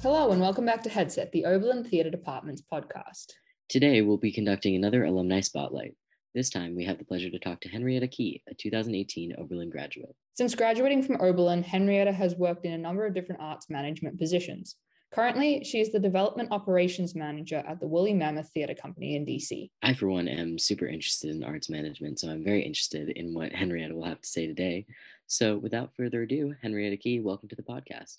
Hello, and welcome back to Headset, the Oberlin Theatre Department's podcast. Today, we'll be conducting another alumni spotlight. This time, we have the pleasure to talk to Henrietta Key, a 2018 Oberlin graduate. Since graduating from Oberlin, Henrietta has worked in a number of different arts management positions. Currently, she is the Development Operations Manager at the Woolly Mammoth Theatre Company in DC. I, for one, am super interested in arts management, so I'm very interested in what Henrietta will have to say today. So, without further ado, Henrietta Key, welcome to the podcast.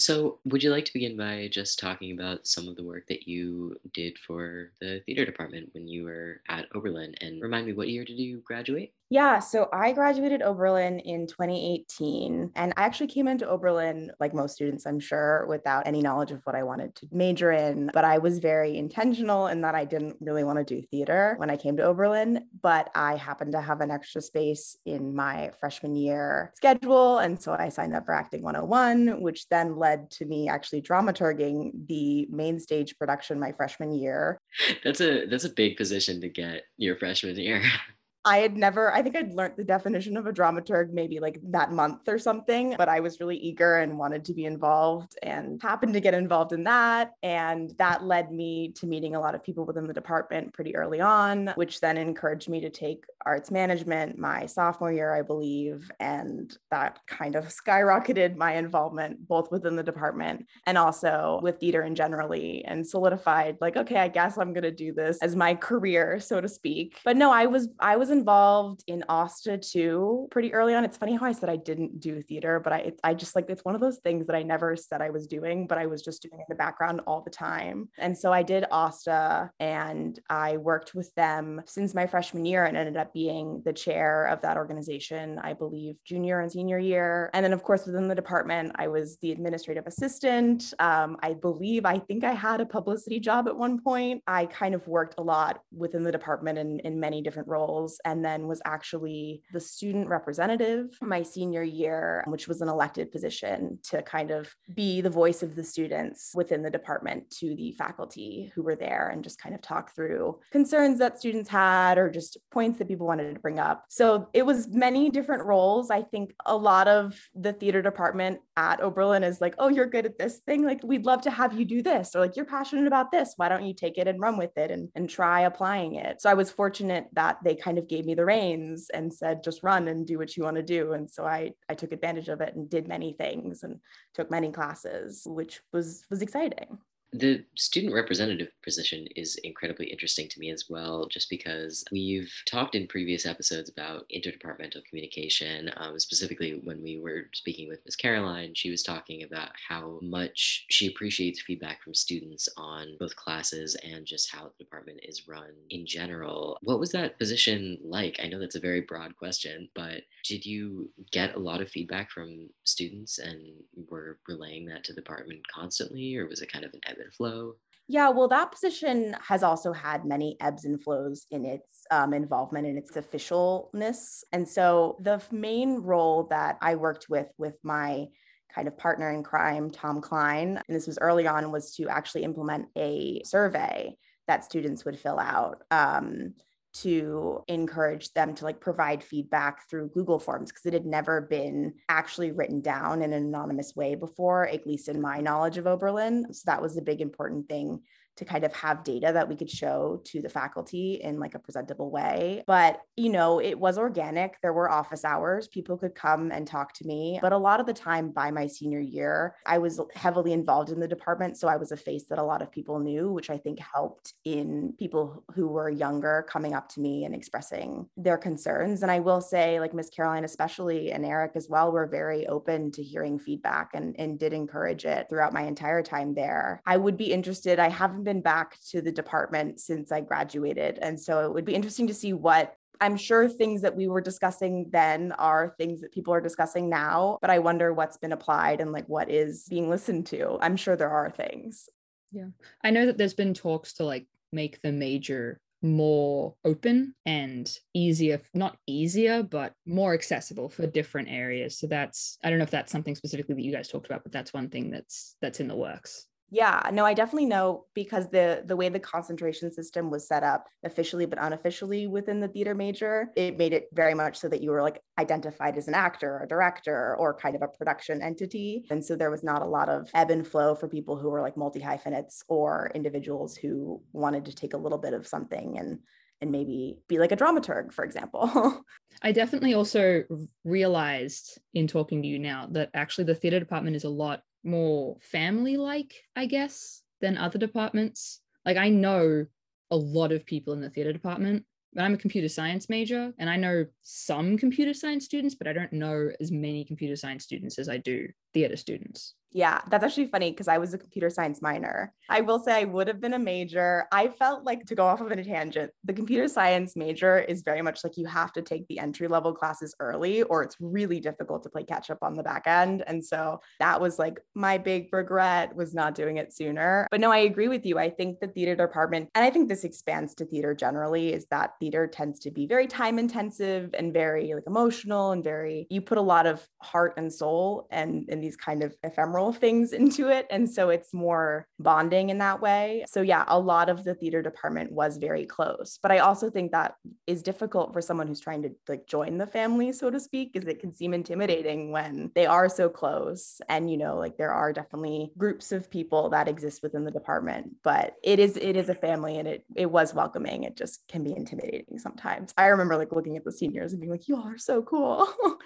So, would you like to begin by just talking about some of the work that you did for the theater department when you were at Oberlin and remind me what year did you graduate? Yeah, so I graduated Oberlin in 2018, and I actually came into Oberlin, like most students, I'm sure, without any knowledge of what I wanted to major in. But I was very intentional in that I didn't really want to do theater when I came to Oberlin, but I happened to have an extra space in my freshman year schedule. And so I signed up for Acting 101, which then led to me actually dramaturging the main stage production my freshman year. That's a that's a big position to get your freshman year. I had never, I think I'd learned the definition of a dramaturg maybe like that month or something, but I was really eager and wanted to be involved and happened to get involved in that. And that led me to meeting a lot of people within the department pretty early on, which then encouraged me to take arts management my sophomore year, I believe. And that kind of skyrocketed my involvement both within the department and also with theater in generally and solidified like, okay, I guess I'm going to do this as my career, so to speak. But no, I was, I was involved in OSTA too pretty early on. It's funny how I said I didn't do theater, but I it, I just like it's one of those things that I never said I was doing, but I was just doing in the background all the time. And so I did OSTA and I worked with them since my freshman year and ended up being the chair of that organization, I believe, junior and senior year. And then of course within the department, I was the administrative assistant. Um, I believe I think I had a publicity job at one point. I kind of worked a lot within the department in, in many different roles and then was actually the student representative my senior year, which was an elected position to kind of be the voice of the students within the department to the faculty who were there and just kind of talk through concerns that students had or just points that people wanted to bring up. So it was many different roles. I think a lot of the theater department at Oberlin is like, oh, you're good at this thing. Like, we'd love to have you do this. Or like, you're passionate about this. Why don't you take it and run with it and, and try applying it? So I was fortunate that they kind of gave me the reins and said, just run and do what you want to do. And so I, I took advantage of it and did many things and took many classes, which was, was exciting. The student representative position is incredibly interesting to me as well, just because we've talked in previous episodes about interdepartmental communication. Um, specifically, when we were speaking with Ms. Caroline, she was talking about how much she appreciates feedback from students on both classes and just how the department is run in general. What was that position like? I know that's a very broad question, but did you get a lot of feedback from students and were relaying that to the department constantly, or was it kind of an ebb flow? Yeah, well, that position has also had many ebbs and flows in its um, involvement and its officialness. And so the main role that I worked with with my kind of partner in crime, Tom Klein, and this was early on, was to actually implement a survey that students would fill out. Um, to encourage them to like provide feedback through Google Forms because it had never been actually written down in an anonymous way before, at least in my knowledge of Oberlin. So that was a big important thing to kind of have data that we could show to the faculty in like a presentable way. But, you know, it was organic. There were office hours. People could come and talk to me. But a lot of the time by my senior year, I was heavily involved in the department. So I was a face that a lot of people knew, which I think helped in people who were younger coming up to me and expressing their concerns. And I will say, like Miss Caroline, especially, and Eric as well, were very open to hearing feedback and, and did encourage it throughout my entire time there. I would be interested, I haven't been back to the department since I graduated. And so it would be interesting to see what I'm sure things that we were discussing then are things that people are discussing now, but I wonder what's been applied and like what is being listened to. I'm sure there are things. Yeah. I know that there's been talks to like make the major more open and easier not easier but more accessible for different areas so that's i don't know if that's something specifically that you guys talked about but that's one thing that's that's in the works Yeah, no, I definitely know because the the way the concentration system was set up officially but unofficially within the theater major, it made it very much so that you were like identified as an actor or director or kind of a production entity. And so there was not a lot of ebb and flow for people who were like multi hyphenates or individuals who wanted to take a little bit of something and and maybe be like a dramaturg, for example. I definitely also realized in talking to you now that actually the theater department is a lot more family like, I guess, than other departments. Like I know a lot of people in the theater department. But I'm a computer science major and I know some computer science students, but I don't know as many computer science students as I do theater students. Yeah, that's actually funny because I was a computer science minor. I will say I would have been a major. I felt like to go off of a tangent, the computer science major is very much like you have to take the entry level classes early or it's really difficult to play catch up on the back end. And so that was like my big regret was not doing it sooner. But no, I agree with you. I think the theater department, and I think this expands to theater generally, is that theater tends to be very time intensive and very like emotional and very, you put a lot of heart and soul and in these kind of ephemeral things into it. And so it's more bonding in that way. So, yeah, a lot of the theater department was very close. But I also think that is difficult for someone who's trying to like join the family, so to speak, because it can seem intimidating when they are so close. And, you know, like there are definitely groups of people that exist within the department, but it is, it is a family and it, it was welcoming. It just can be intimidating sometimes. I remember like looking at the seniors and being like, you are so cool.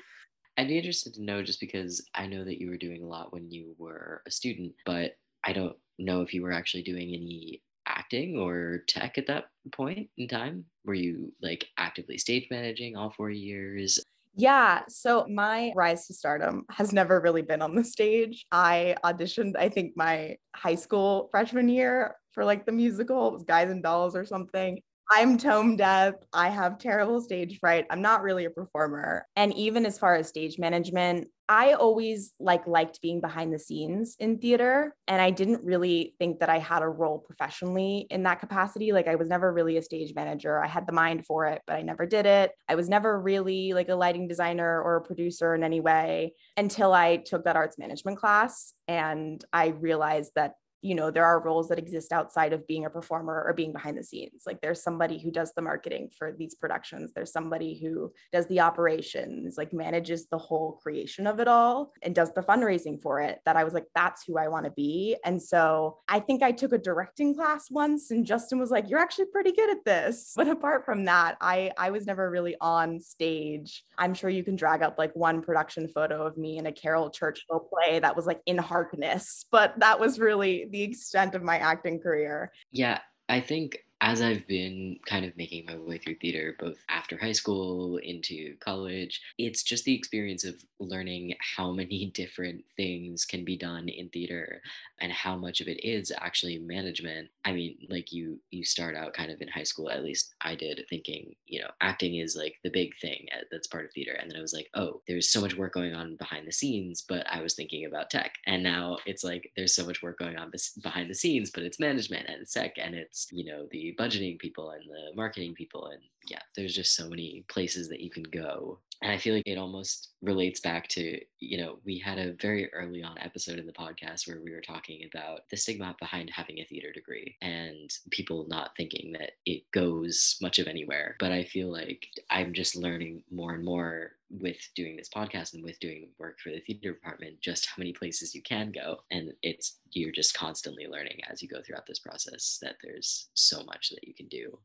I'd be interested to know just because I know that you were doing a lot when you were a student, but I don't know if you were actually doing any acting or tech at that point in time. Were you like actively stage managing all four years? Yeah. So my rise to stardom has never really been on the stage. I auditioned, I think, my high school freshman year for like the musical, it was Guys and Dolls or something. I'm tone deaf. I have terrible stage fright. I'm not really a performer. And even as far as stage management, I always like liked being behind the scenes in theater and I didn't really think that I had a role professionally in that capacity like I was never really a stage manager I had the mind for it but I never did it I was never really like a lighting designer or a producer in any way until I took that arts management class and I realized that you know there are roles that exist outside of being a performer or being behind the scenes. Like there's somebody who does the marketing for these productions. There's somebody who does the operations like manages the whole creation of it all and does the fundraising for it that i was like that's who i want to be. And so i think i took a directing class once and justin was like you're actually pretty good at this. But apart from that i i was never really on stage. I'm sure you can drag up like one production photo of me in a caryl churchill play that was like in harkness but that was really the extent of my acting career. Yeah, I think as I've been kind of making my way through theater, both after high school into college, it's just the experience of learning how many different things can be done in theater and how much of it is actually management. I mean, like you you start out kind of in high school, at least I did, thinking, you know, acting is like the big thing uh, that's part of theater. And then I was like, oh, there's so much work going on behind the scenes, but I was thinking about tech. And now it's like there's so much work going on behind the scenes, but it's management and it's tech and it's, you know, the budgeting people and the marketing people. And yeah there's just so many places that you can go and i feel like it almost relates back to you know we had a very early on episode in the podcast where we were talking about the stigma behind having a theater degree and people not thinking that it goes much of anywhere but i feel like i'm just learning more and more with doing this podcast and with doing work for the theater department just how many places you can go and it's you're just constantly learning as you go throughout this process that there's so much that you can do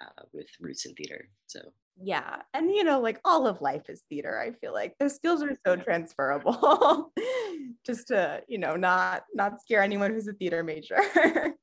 uh, with roots in theater. So yeah, and you know, like all of life is theater. I feel like the skills are so transferable. Just to you know, not not scare anyone who's a theater major.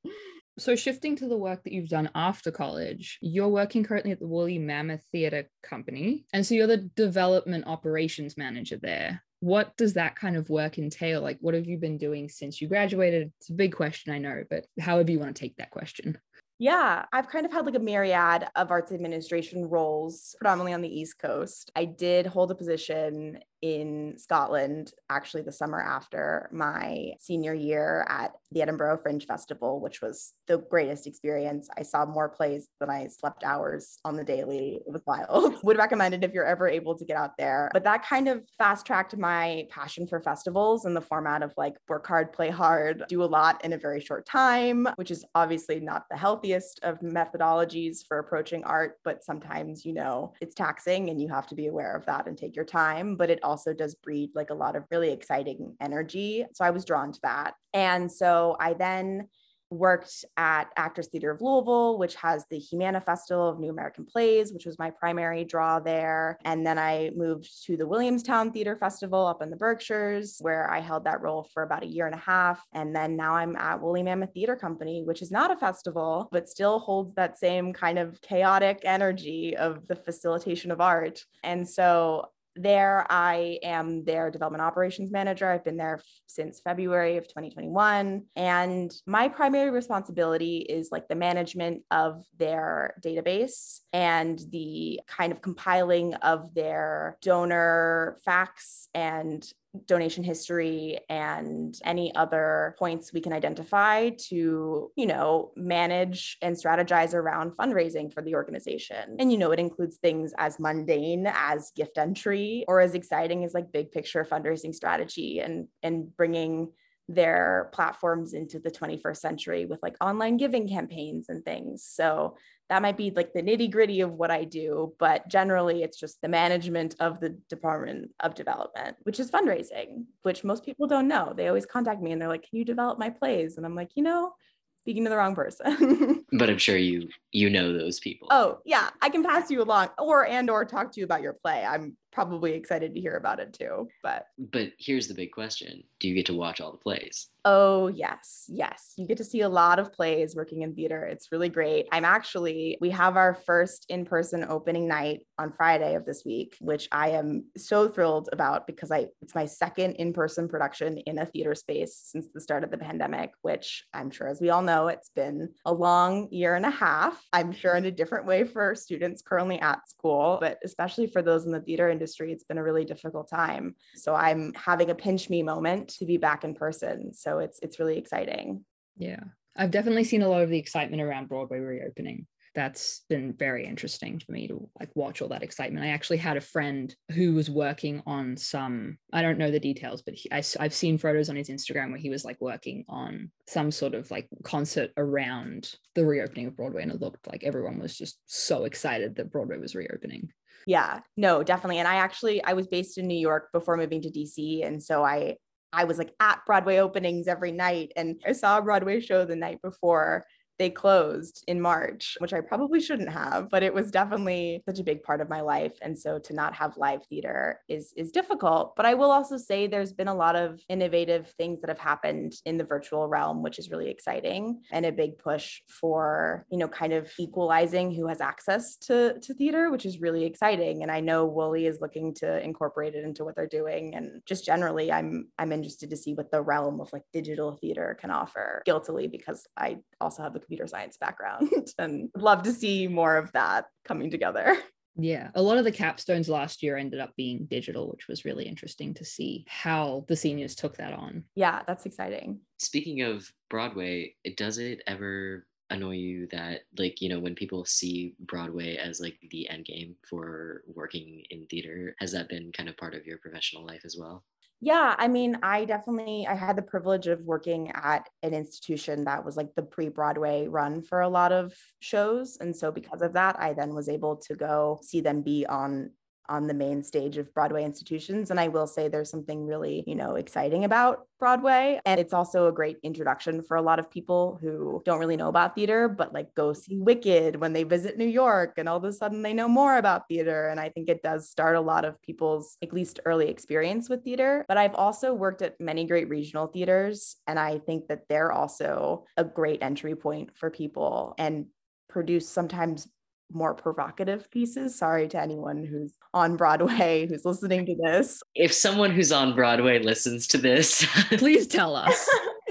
So, shifting to the work that you've done after college, you're working currently at the Woolly Mammoth Theatre Company. And so you're the development operations manager there. What does that kind of work entail? Like, what have you been doing since you graduated? It's a big question, I know, but however you want to take that question. Yeah, I've kind of had like a myriad of arts administration roles, predominantly on the East Coast. I did hold a position in Scotland actually the summer after my senior year at the Edinburgh Fringe Festival, which was the greatest experience. I saw more plays than I slept hours on the daily. It was wild. Would recommend it if you're ever able to get out there. But that kind of fast tracked my passion for festivals in the format of like work hard, play hard, do a lot in a very short time, which is obviously not the healthiest of methodologies for approaching art, but sometimes, you know, it's taxing and you have to be aware of that and take your time. But it also does breed like a lot of really exciting energy. So I was drawn to that. And so I then worked at Actors Theater of Louisville, which has the Humana Festival of New American Plays, which was my primary draw there. And then I moved to the Williamstown Theater Festival up in the Berkshires, where I held that role for about a year and a half. And then now I'm at Woolly Mammoth Theater Company, which is not a festival, but still holds that same kind of chaotic energy of the facilitation of art. And so there, I am their development operations manager. I've been there since February of 2021. And my primary responsibility is like the management of their database and the kind of compiling of their donor facts and donation history and any other points we can identify to, you know, manage and strategize around fundraising for the organization. And, you know, it includes things as mundane as gift entry or as exciting as like big picture fundraising strategy and, and bringing their platforms into the 21st century with like online giving campaigns and things. So that might be like the nitty gritty of what I do, but generally it's just the management of the Department of Development, which is fundraising, which most people don't know. They always contact me and they're like, "Can you develop my plays?" And I'm like, "You know, speaking to the wrong person." but I'm sure you you know those people. Oh, yeah, I can pass you along or and or talk to you about your play. I'm probably excited to hear about it too, but But here's the big question. Do you get to watch all the plays? Oh, yes. Yes. You get to see a lot of plays working in theater. It's really great. I'm actually, we have our first in person opening night on Friday of this week, which I am so thrilled about because I, it's my second in person production in a theater space since the start of the pandemic, which I'm sure, as we all know, it's been a long year and a half. I'm sure in a different way for students currently at school, but especially for those in the theater industry, it's been a really difficult time. So I'm having a pinch me moment to be back in person. So it's it's really exciting. Yeah. I've definitely seen a lot of the excitement around Broadway reopening. That's been very interesting for me to like watch all that excitement. I actually had a friend who was working on some, I don't know the details, but he, I, I've seen photos on his Instagram where he was like working on some sort of like concert around the reopening of Broadway. And it looked like everyone was just so excited that Broadway was reopening. Yeah, no, definitely. And I actually I was based in New York before moving to DC and so I I was like at Broadway openings every night and I saw a Broadway show the night before they closed in March, which I probably shouldn't have, but it was definitely such a big part of my life. And so to not have live theater is is difficult. But I will also say there's been a lot of innovative things that have happened in the virtual realm, which is really exciting and a big push for, you know, kind of equalizing who has access to, to theater, which is really exciting. And I know Woolly is looking to incorporate it into what they're doing. And just generally, I'm I'm interested to see what the realm of like digital theater can offer guiltily because I also have the computer science background and love to see more of that coming together. Yeah, a lot of the capstones last year ended up being digital, which was really interesting to see how the seniors took that on. Yeah, that's exciting. Speaking of Broadway, does it ever annoy you that like you know when people see broadway as like the end game for working in theater has that been kind of part of your professional life as well yeah, I mean, I definitely I had the privilege of working at an institution that was like the pre-Broadway run for a lot of shows and so because of that I then was able to go see them be on on the main stage of Broadway institutions. And I will say there's something really, you know, exciting about Broadway. And it's also a great introduction for a lot of people who don't really know about theater, but like go see Wicked when they visit New York and all of a sudden they know more about theater. And I think it does start a lot of people's at least early experience with theater. But I've also worked at many great regional theaters. And I think that they're also a great entry point for people and produce sometimes more provocative pieces. Sorry to anyone who's on Broadway who's listening to this. If someone who's on Broadway listens to this, please tell us.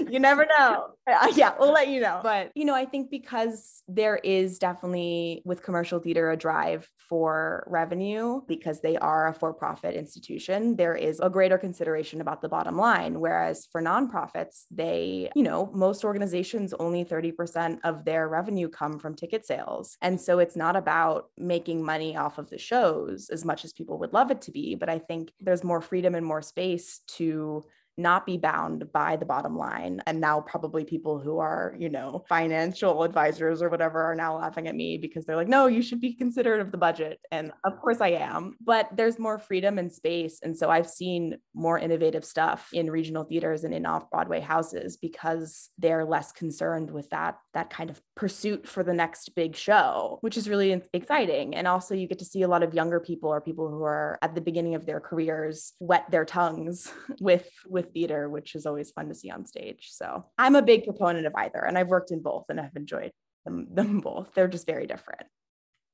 You never know. Uh, uh, yeah, we'll let you know. But, you know, I think because there is definitely with commercial theater a drive for revenue because they are a for profit institution, there is a greater consideration about the bottom line. Whereas for nonprofits, they, you know, most organizations only 30% of their revenue come from ticket sales. And so it's not about making money off of the shows as much as people would love it to be. But I think there's more freedom and more space to not be bound by the bottom line. And now, probably people who are, you know, financial advisors or whatever are now laughing at me because they're like, no, you should be considerate of the budget. And of course I am, but there's more freedom and space. And so I've seen more innovative stuff in regional theaters and in off Broadway houses because they're less concerned with that, that kind of pursuit for the next big show, which is really exciting. And also, you get to see a lot of younger people or people who are at the beginning of their careers wet their tongues with, with theater, which is always fun to see on stage. So I'm a big proponent of either, and I've worked in both and I've enjoyed them, them both. They're just very different.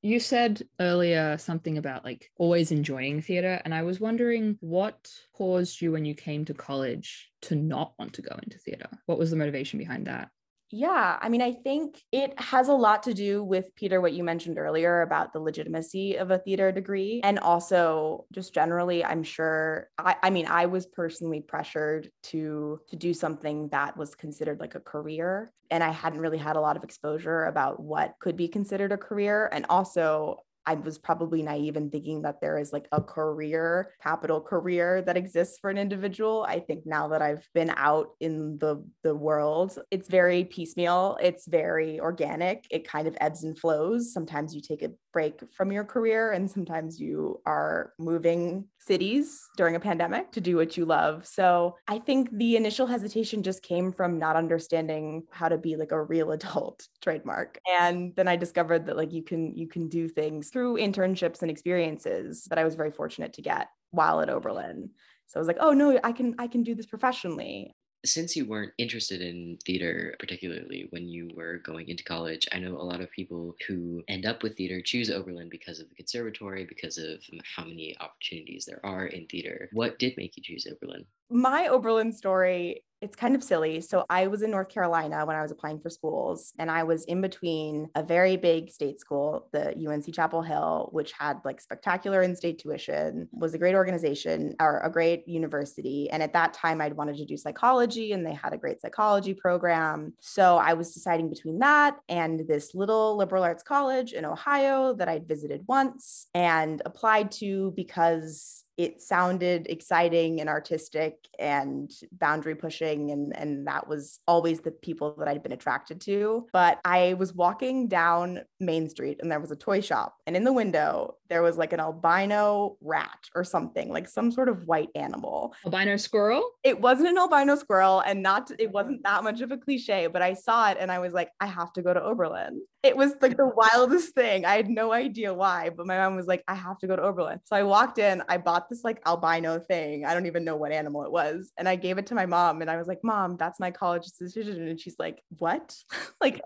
You said earlier something about like always enjoying theater. And I was wondering what caused you when you came to college to not want to go into theater? What was the motivation behind that? Yeah, I mean, I think it has a lot to do with Peter, what you mentioned earlier about the legitimacy of a theater degree. And also just generally, I'm sure I, I mean, I was personally pressured to to do something that was considered like a career. And I hadn't really had a lot of exposure about what could be considered a career. And also I was probably naive in thinking that there is like a career, capital career that exists for an individual. I think now that I've been out in the the world, it's very piecemeal, it's very organic. It kind of ebbs and flows. Sometimes you take a break from your career and sometimes you are moving cities during a pandemic to do what you love. So, I think the initial hesitation just came from not understanding how to be like a real adult trademark. And then I discovered that like you can you can do things through internships and experiences that I was very fortunate to get while at Oberlin. So I was like, oh no, I can I can do this professionally since you weren't interested in theater particularly when you were going into college i know a lot of people who end up with theater choose oberlin because of the conservatory because of how many opportunities there are in theater. What did make you choose oberlin? My oberlin story it's kind of silly. So I was in North Carolina when I was applying for schools, and I was in between a very big state school, the UNC Chapel Hill, which had like spectacular in-state tuition, was a great organization or a great university. And at that time, I'd wanted to do psychology, and they had a great psychology program. So I was deciding between that and this little liberal arts college in Ohio that I'd visited once and applied to because it sounded exciting and artistic and boundary pushing and and that was always the people that I'd been attracted to. But I was walking down Main Street and there was a toy shop and in the window there was like an albino rat or something like some sort of white animal. Albino squirrel? It wasn't an albino squirrel and not it wasn't that much of a cliche but I saw it and I was like I have to go to Oberlin. It was like the wildest thing. I had no idea why but my mom was like I have to go to Oberlin. So I walked in I bought got this like albino thing. I don't even know what animal it was. And I gave it to my mom and I was like, Mom, that's my college decision. And she's like, What? like,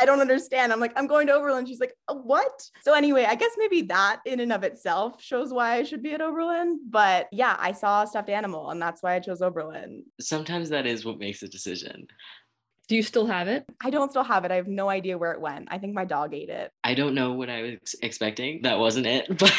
I don't understand. I'm like, I'm going to Oberlin. She's like, uh, what? So anyway, I guess maybe that in and of itself shows why I should be at Oberlin. But yeah, I saw a stuffed animal and that's why I chose Oberlin. Sometimes that is what makes a decision. Do you still have it? I don't still have it. I have no idea where it went. I think my dog ate it. I don't know what I was expecting. That wasn't it, but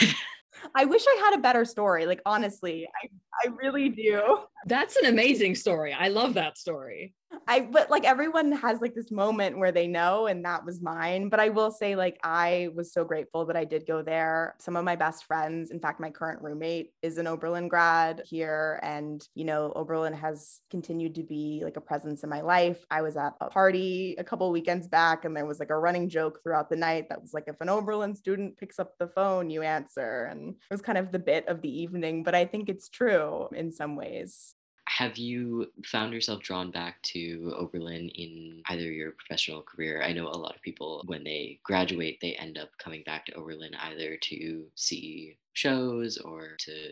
I wish I had a better story. Like honestly, I, I really do. That's an amazing story. I love that story. I but like everyone has like this moment where they know and that was mine but I will say like I was so grateful that I did go there. Some of my best friends in fact my current roommate is an Oberlin grad here and you know Oberlin has continued to be like a presence in my life. I was at a party a couple weekends back and there was like a running joke throughout the night that was like if an Oberlin student picks up the phone you answer and it was kind of the bit of the evening but I think it's true in some ways have you found yourself drawn back to Oberlin in either your professional career? I know a lot of people, when they graduate, they end up coming back to Oberlin either to see shows or to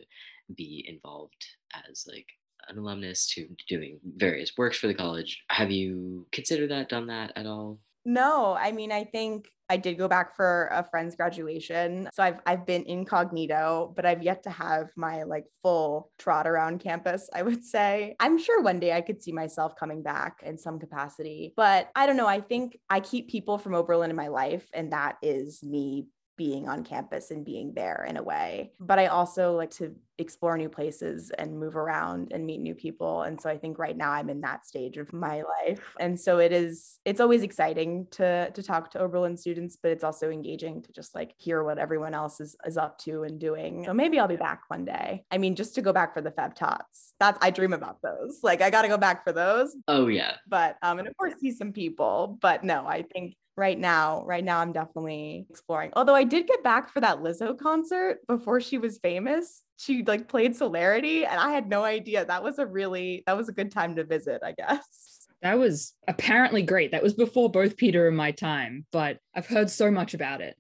be involved as like an alumnus to doing various works for the college. Have you considered that, done that at all? No, I mean, I think I did go back for a friend's graduation. So I've I've been incognito, but I've yet to have my like full trot around campus, I would say. I'm sure one day I could see myself coming back in some capacity. But I don't know, I think I keep people from Oberlin in my life and that is me being on campus and being there in a way. But I also like to explore new places and move around and meet new people. And so I think right now I'm in that stage of my life. And so it is it's always exciting to to talk to Oberlin students, but it's also engaging to just like hear what everyone else is, is up to and doing. So maybe I'll be back one day. I mean, just to go back for the Feve Tots. That's I dream about those. Like I gotta go back for those. Oh yeah. But um and of course see some people. But no, I think right now right now i'm definitely exploring although i did get back for that lizzo concert before she was famous she like played Solarity and i had no idea that was a really that was a good time to visit i guess that was apparently great that was before both peter and my time but i've heard so much about it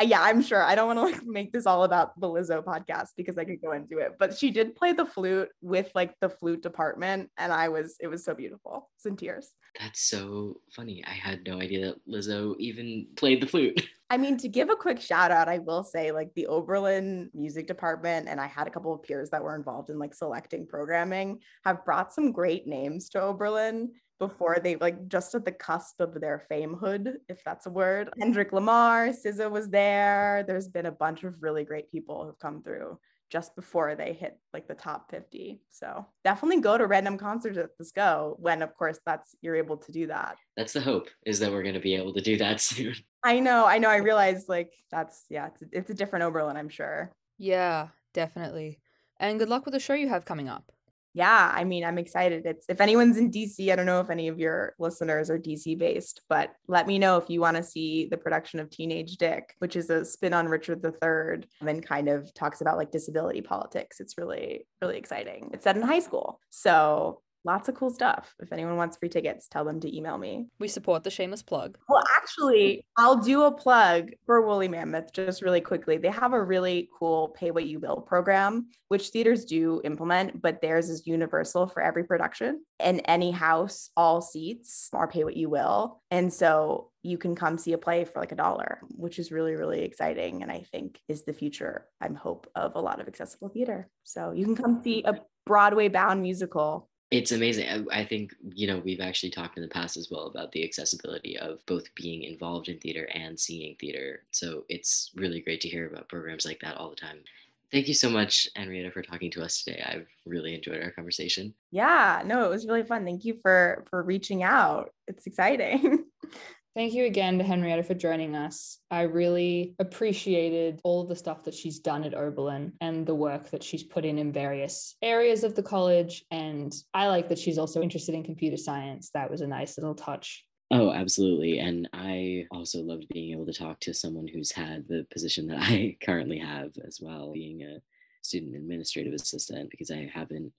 uh, yeah, I'm sure. I don't want to like make this all about the Lizzo podcast because I could go into it, but she did play the flute with like the flute department, and I was it was so beautiful. It's in tears. That's so funny. I had no idea that Lizzo even played the flute. I mean, to give a quick shout out, I will say like the Oberlin music department, and I had a couple of peers that were involved in like selecting programming, have brought some great names to Oberlin before they like just at the cusp of their famehood, if that's a word. Kendrick Lamar, SZA was there. There's been a bunch of really great people who've come through just before they hit like the top 50. So definitely go to random concerts at the SCO when of course that's you're able to do that. That's the hope is that we're going to be able to do that soon. I know, I know. I realize like that's yeah, it's, it's a different Oberlin, I'm sure. Yeah, definitely. And good luck with the show you have coming up yeah, I mean, I'm excited. It's if anyone's in DC, I don't know if any of your listeners are DC based, but let me know if you want to see the production of Teenage Dick, which is a spin on Richard III and kind of talks about like disability politics. It's really, really exciting. It's set in high school. So lots of cool stuff. If anyone wants free tickets, tell them to email me. We support the shameless plug. Well, actually, I'll do a plug for Woolly Mammoth just really quickly. They have a really cool pay what you will program, which theaters do implement, but theirs is universal for every production. In any house, all seats are pay what you will. And so you can come see a play for like a dollar, which is really, really exciting. And I think is the future, I'm hope, of a lot of accessible theater. So you can come see a Broadway bound musical it's amazing. I, I, think, you know, we've actually talked in the past as well about the accessibility of both being involved in theater and seeing theater. So it's really great to hear about programs like that all the time. Thank you so much, Henrietta, for talking to us today. I've really enjoyed our conversation. Yeah, no, it was really fun. Thank you for for reaching out. It's exciting. Thank you again to Henrietta for joining us. I really appreciated all the stuff that she's done at Oberlin and the work that she's put in in various areas of the college. And I like that she's also interested in computer science. That was a nice little touch. Oh, absolutely. And I also loved being able to talk to someone who's had the position that I currently have as well, being a student administrative assistant, because I haven't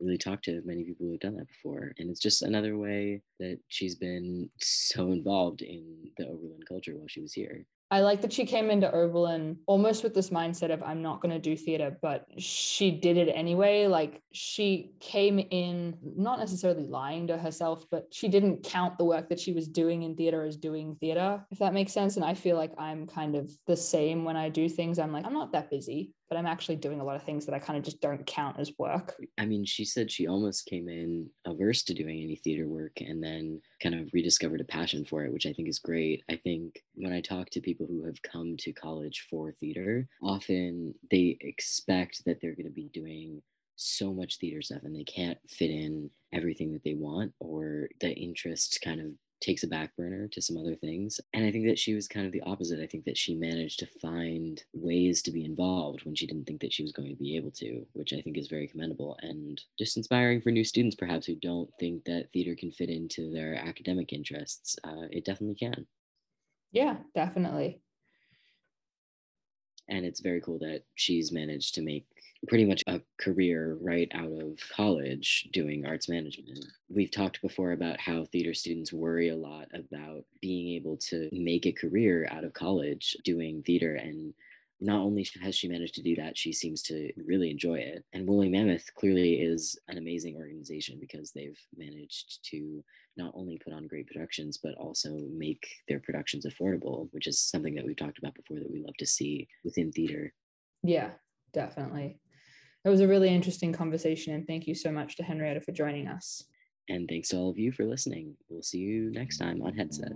really talked to many people who've done that before. And it's just another way that she's been so involved in the Oberlin culture while she was here. I like that she came into Oberlin almost with this mindset of I'm not going to do theater, but she did it anyway. Like she came in not necessarily lying to herself, but she didn't count the work that she was doing in theater as doing theater, if that makes sense. And I feel like I'm kind of the same when I do things. I'm like, I'm not that busy but I'm actually doing a lot of things that I kind of just don't count as work. I mean, she said she almost came in averse to doing any theater work and then kind of rediscovered a passion for it, which I think is great. I think when I talk to people who have come to college for theater, often they expect that they're going to be doing so much theater stuff and they can't fit in everything that they want or the interest kind of takes a back burner to some other things. And I think that she was kind of the opposite. I think that she managed to find ways to be involved when she didn't think that she was going to be able to, which I think is very commendable and just inspiring for new students, perhaps, who don't think that theater can fit into their academic interests. Uh, it definitely can. Yeah, definitely. And it's very cool that she's managed to make pretty much a career right out of college doing arts management. We've talked before about how theater students worry a lot about being able to make a career out of college doing theater and not only has she managed to do that, she seems to really enjoy it. And Woolly Mammoth clearly is an amazing organization because they've managed to not only put on great productions, but also make their productions affordable, which is something that we've talked about before that we love to see within theater. Yeah, definitely. It was a really interesting conversation, and thank you so much to Henrietta for joining us. And thanks to all of you for listening. We'll see you next time on Headset.